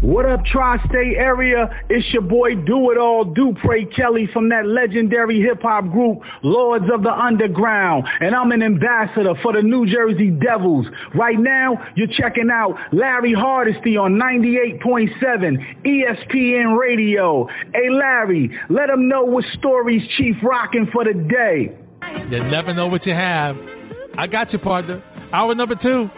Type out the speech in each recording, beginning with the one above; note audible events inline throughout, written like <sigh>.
What up, tri-state area? It's your boy Do It All Dupre Kelly from that legendary hip hop group Lords of the Underground, and I'm an ambassador for the New Jersey Devils. Right now, you're checking out Larry Hardesty on 98.7 ESPN Radio. Hey, Larry, let them know what stories Chief rocking for the day. You never know what you have. I got you, partner. Hour number two.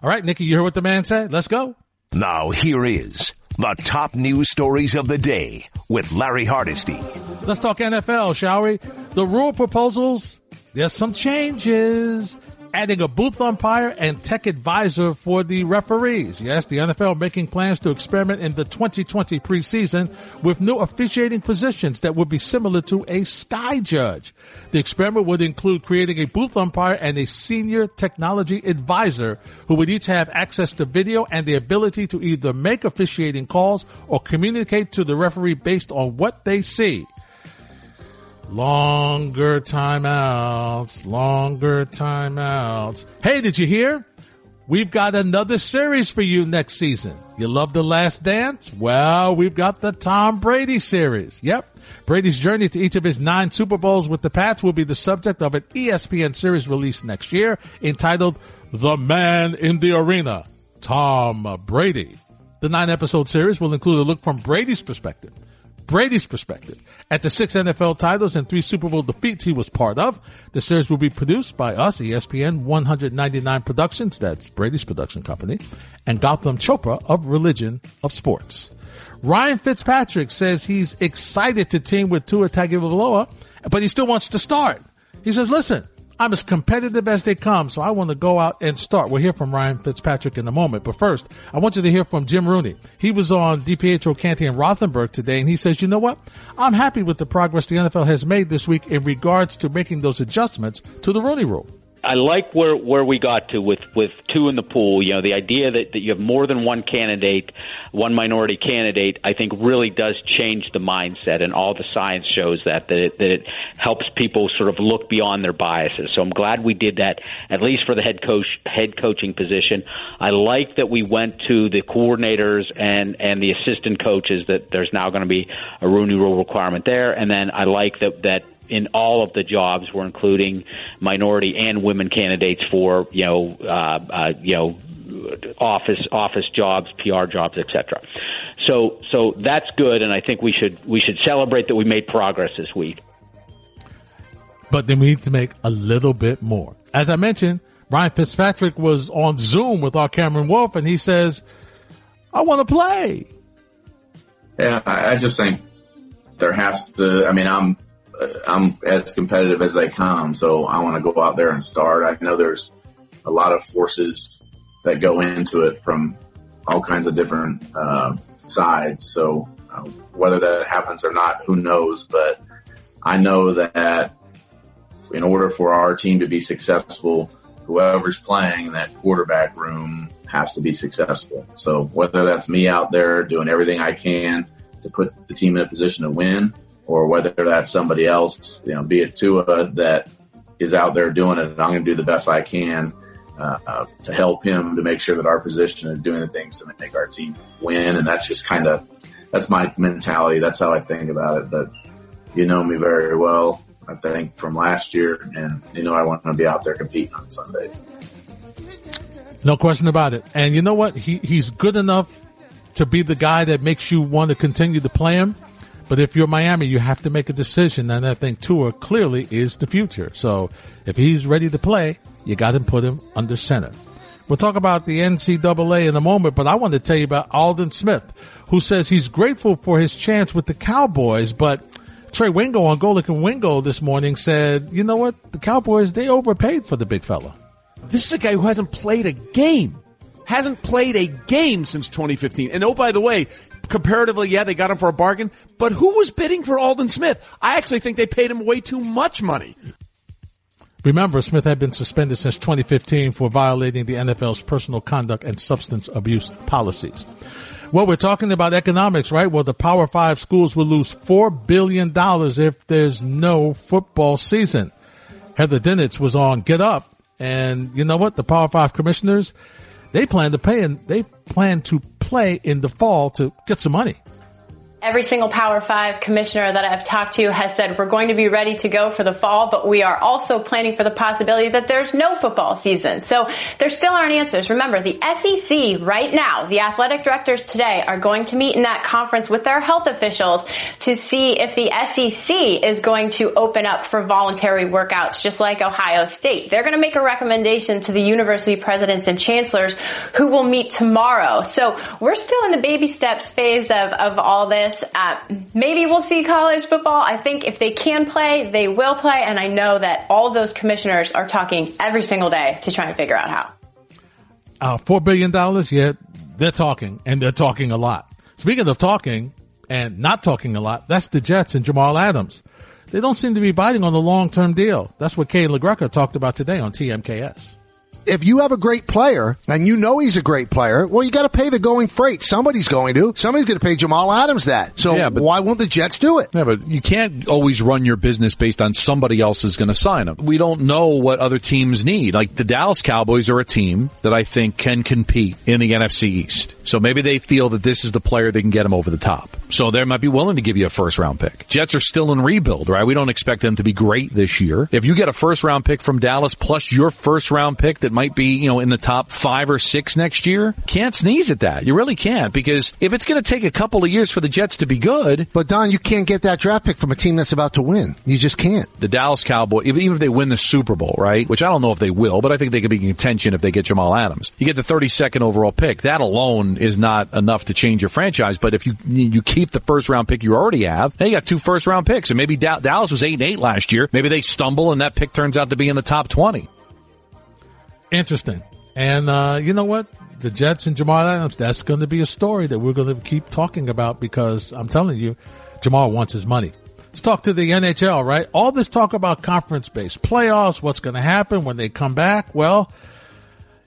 All right, Nikki, you heard what the man said? Let's go. Now here is the top news stories of the day with Larry Hardesty. Let's talk NFL, shall we? The rule proposals, there's some changes. Adding a booth umpire and tech advisor for the referees. Yes, the NFL making plans to experiment in the 2020 preseason with new officiating positions that would be similar to a sky judge. The experiment would include creating a booth umpire and a senior technology advisor who would each have access to video and the ability to either make officiating calls or communicate to the referee based on what they see. Longer timeouts, longer timeouts. Hey, did you hear? We've got another series for you next season. You love The Last Dance? Well, we've got the Tom Brady series. Yep. Brady's journey to each of his nine Super Bowls with the Pats will be the subject of an ESPN series released next year entitled The Man in the Arena, Tom Brady. The nine episode series will include a look from Brady's perspective Brady's perspective at the six NFL titles and three Super Bowl defeats he was part of. The series will be produced by us, ESPN 199 Productions, that's Brady's production company, and Gotham Chopra of Religion of Sports. Ryan Fitzpatrick says he's excited to team with Tua Tagovailoa, but he still wants to start. He says, listen, I'm as competitive as they come, so I want to go out and start. We'll hear from Ryan Fitzpatrick in a moment, but first, I want you to hear from Jim Rooney. He was on DiPietro Canty and Rothenberg today, and he says, you know what? I'm happy with the progress the NFL has made this week in regards to making those adjustments to the Rooney Rule. I like where where we got to with with two in the pool. You know, the idea that, that you have more than one candidate, one minority candidate, I think really does change the mindset, and all the science shows that that it, that it helps people sort of look beyond their biases. So I'm glad we did that, at least for the head coach head coaching position. I like that we went to the coordinators and and the assistant coaches that there's now going to be a Rooney Rule requirement there, and then I like that that in all of the jobs. We're including minority and women candidates for you know uh, uh, you know office office jobs, PR jobs, etc. So so that's good, and I think we should we should celebrate that we made progress this week. But then we need to make a little bit more. As I mentioned, Ryan Fitzpatrick was on Zoom with our Cameron Wolfe, and he says, "I want to play." Yeah, I just think there has to. I mean, I'm I'm as competitive as they come, so I want to go out there and start. I know there's a lot of forces that go into it from all kinds of different uh, sides. So uh, whether that happens or not, who knows? But I know that in order for our team to be successful, whoever's playing in that quarterback room has to be successful. So whether that's me out there doing everything I can to put the team in a position to win, or whether that's somebody else, you know, be it Tua that is out there doing it, and I'm going to do the best I can uh, to help him to make sure that our position is doing the things to make our team win. And that's just kind of that's my mentality. That's how I think about it. But you know me very well, I think, from last year, and you know I want to be out there competing on Sundays. No question about it. And you know what? He he's good enough to be the guy that makes you want to continue to play him. But if you're Miami, you have to make a decision, and I think Tua clearly is the future. So if he's ready to play, you got to put him under center. We'll talk about the NCAA in a moment, but I want to tell you about Aldon Smith, who says he's grateful for his chance with the Cowboys, but Trey Wingo on Golic and Wingo this morning said, you know what? The Cowboys, they overpaid for the big fella. This is a guy who hasn't played a game. Hasn't played a game since 2015. And oh, by the way, comparatively, yeah, they got him for a bargain, but who was bidding for Aldon Smith? I actually think they paid him way too much money. Remember, Smith had been suspended since 2015 for violating the NFL's personal conduct and substance abuse policies. Well, we're talking about economics, right? Well, the Power Five schools will lose $4 billion if there's no football season. Heather Dinich was on Get Up, and you know what? The Power Five commissioners, they plan to pay and they plan to play in the fall to get some money. Every single Power Five commissioner that I've talked to has said we're going to be ready to go for the fall, but we are also planning for the possibility that there's no football season. So there still aren't answers. Remember, the SEC right now, the athletic directors today are going to meet in that conference with their health officials to see if the SEC is going to open up for voluntary workouts, just like Ohio State. They're going to make a recommendation to the university presidents and chancellors who will meet tomorrow. So we're still in the baby steps phase of, of all this. Uh, maybe we'll see college football. I think if they can play, they will play. And I know that all those commissioners are talking every single day to try and figure out how. Uh, Four billion dollars, yeah, they're talking, and they're talking a lot. Speaking of talking and not talking a lot, that's the Jets and Jamal Adams. They don't seem to be biting on the long term deal. That's what Kay LaGreca talked about today on TMKS if you have a great player and you know he's a great player, well, you got to pay the going freight. Somebody's going to. Somebody's going to pay Jamal Adams that. So yeah, but, why won't the Jets do it? Yeah, but you can't always run your business based on somebody else is going to sign him. We don't know what other teams need. Like the Dallas Cowboys are a team that I think can compete in the NFC East. So maybe they feel that this is the player they can get him over the top. So they might be willing to give you a first round pick. Jets are still in rebuild, right? We don't expect them to be great this year. If you get a first round pick from Dallas plus your first round pick that might be, you know, in the top five or six next year, can't sneeze at that. You really can't because if it's going to take a couple of years for the Jets to be good. But Don, you can't get that draft pick from a team that's about to win. You just can't. The Dallas Cowboys, even if they win the Super Bowl, right? Which I don't know if they will, but I think they could be in contention if they get Jamal Adams. You get the 32nd overall pick. That alone is not enough to change your franchise. But if you you keep the first round pick you already have, you got two first round picks, and maybe Dallas was eight and eight last year. Maybe they stumble and that pick turns out to be in the top 20. Interesting. And uh, you know what? The Jets and Jamal Adams, that's going to be a story that we're going to keep talking about because I'm telling you, Jamal wants his money. Let's talk to the NHL, right? All this talk about conference based playoffs, what's going to happen when they come back. Well,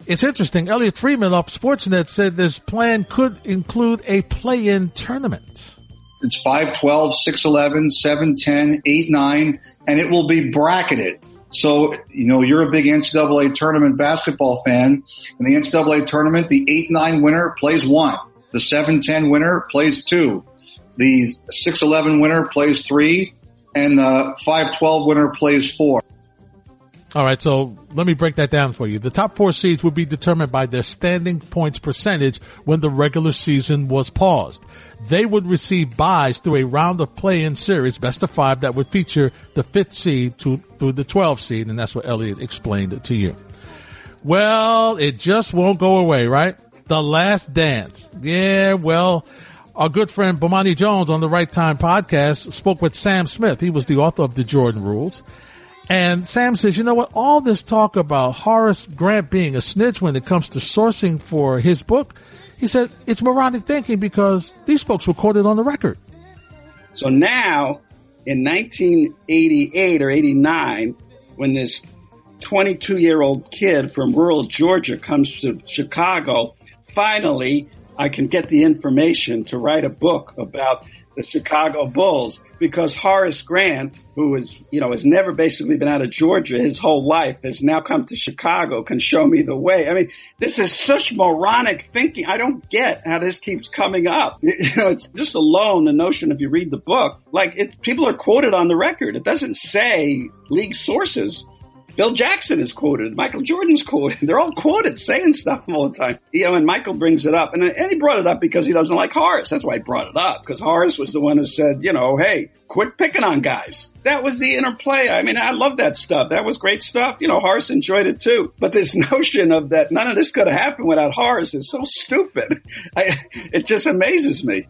it's interesting. Elliotte Friedman of Sportsnet said this plan could include a play in tournament. It's 5 12, 6 11, 7 10, 8 9, and it will be bracketed. So, you know, you're a big NCAA tournament basketball fan. In the NCAA tournament, the 8-9 winner plays one. The 7-10 winner plays two. The 6-11 winner plays three. And the 5-12 winner plays four. All right, so let me break that down for you. The top four seeds would be determined by their standing points percentage when the regular season was paused. They would receive byes through a round of play-in series, best of five, that would feature the fifth seed to, through the 12th seed, and that's what Elliotte explained to you. Well, it just won't go away, right? The last dance. Yeah, well, our good friend Bomani Jones on the Right Time podcast spoke with Sam Smith. He was the author of the Jordan Rules. And Sam says, you know what? All this talk about Horace Grant being a snitch when it comes to sourcing for his book, he said it's moronic thinking because these folks were quoted on the record. So now, in 1988 or 89, when this 22 year old kid from rural Georgia comes to Chicago, finally I can get the information to write a book about the Chicago Bulls because Horace Grant, who is, you know, has never basically been out of Georgia his whole life, has now come to Chicago, can show me the way. I mean, this is such moronic thinking. I don't get how this keeps coming up. <laughs> You know, it's just alone the notion if you read the book, like it, people are quoted on the record. It doesn't say league sources. Phil Jackson is quoted. Michael Jordan's quoted. <laughs> They're all quoted saying stuff all the time. You know, and Michael brings it up. And, and he brought it up because he doesn't like Horace. That's why he brought it up. Because Horace was the one who said, you know, hey, quit picking on guys. That was the interplay. I mean, I love that stuff. That was great stuff. You know, Horace enjoyed it too. But this <laughs> notion of that none of this could have happened without Horace is so stupid. <laughs> I, it just amazes me.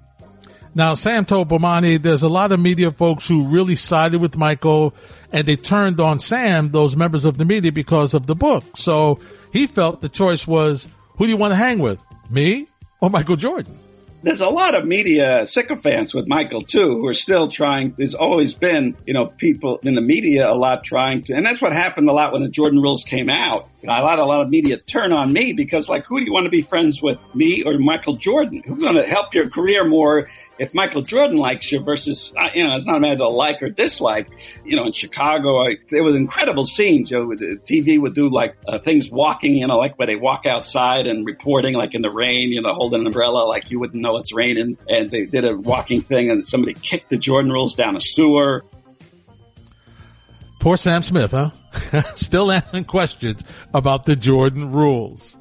Now, Sam told Bomani there's a lot of media folks who really sided with Michael and they turned on Sam, those members of the media, because of the book. So he felt the choice was who do you want to hang with, me or Michael Jordan? there's a lot of media sycophants with Michael too, who are still trying. There's always been, you know, people in the media a lot trying to, and that's what happened a lot when the Jordan rules came out I had a lot of media turn on me because, like, who do you want to be friends with, me or Michael Jordan? Who's going to help your career more if Michael Jordan likes you versus, uh, you know, it's not a matter of like or dislike. You know, in Chicago, I, there was incredible scenes. You know, the TV would do like uh, things walking, you know, like where they walk outside and reporting, like in the rain, you know, holding an umbrella, like you wouldn't know it's raining. And they did a walking thing, and somebody kicked the Jordan rules down a sewer. Poor Sam Smith, huh? <laughs> Still asking questions about the Jordan rules.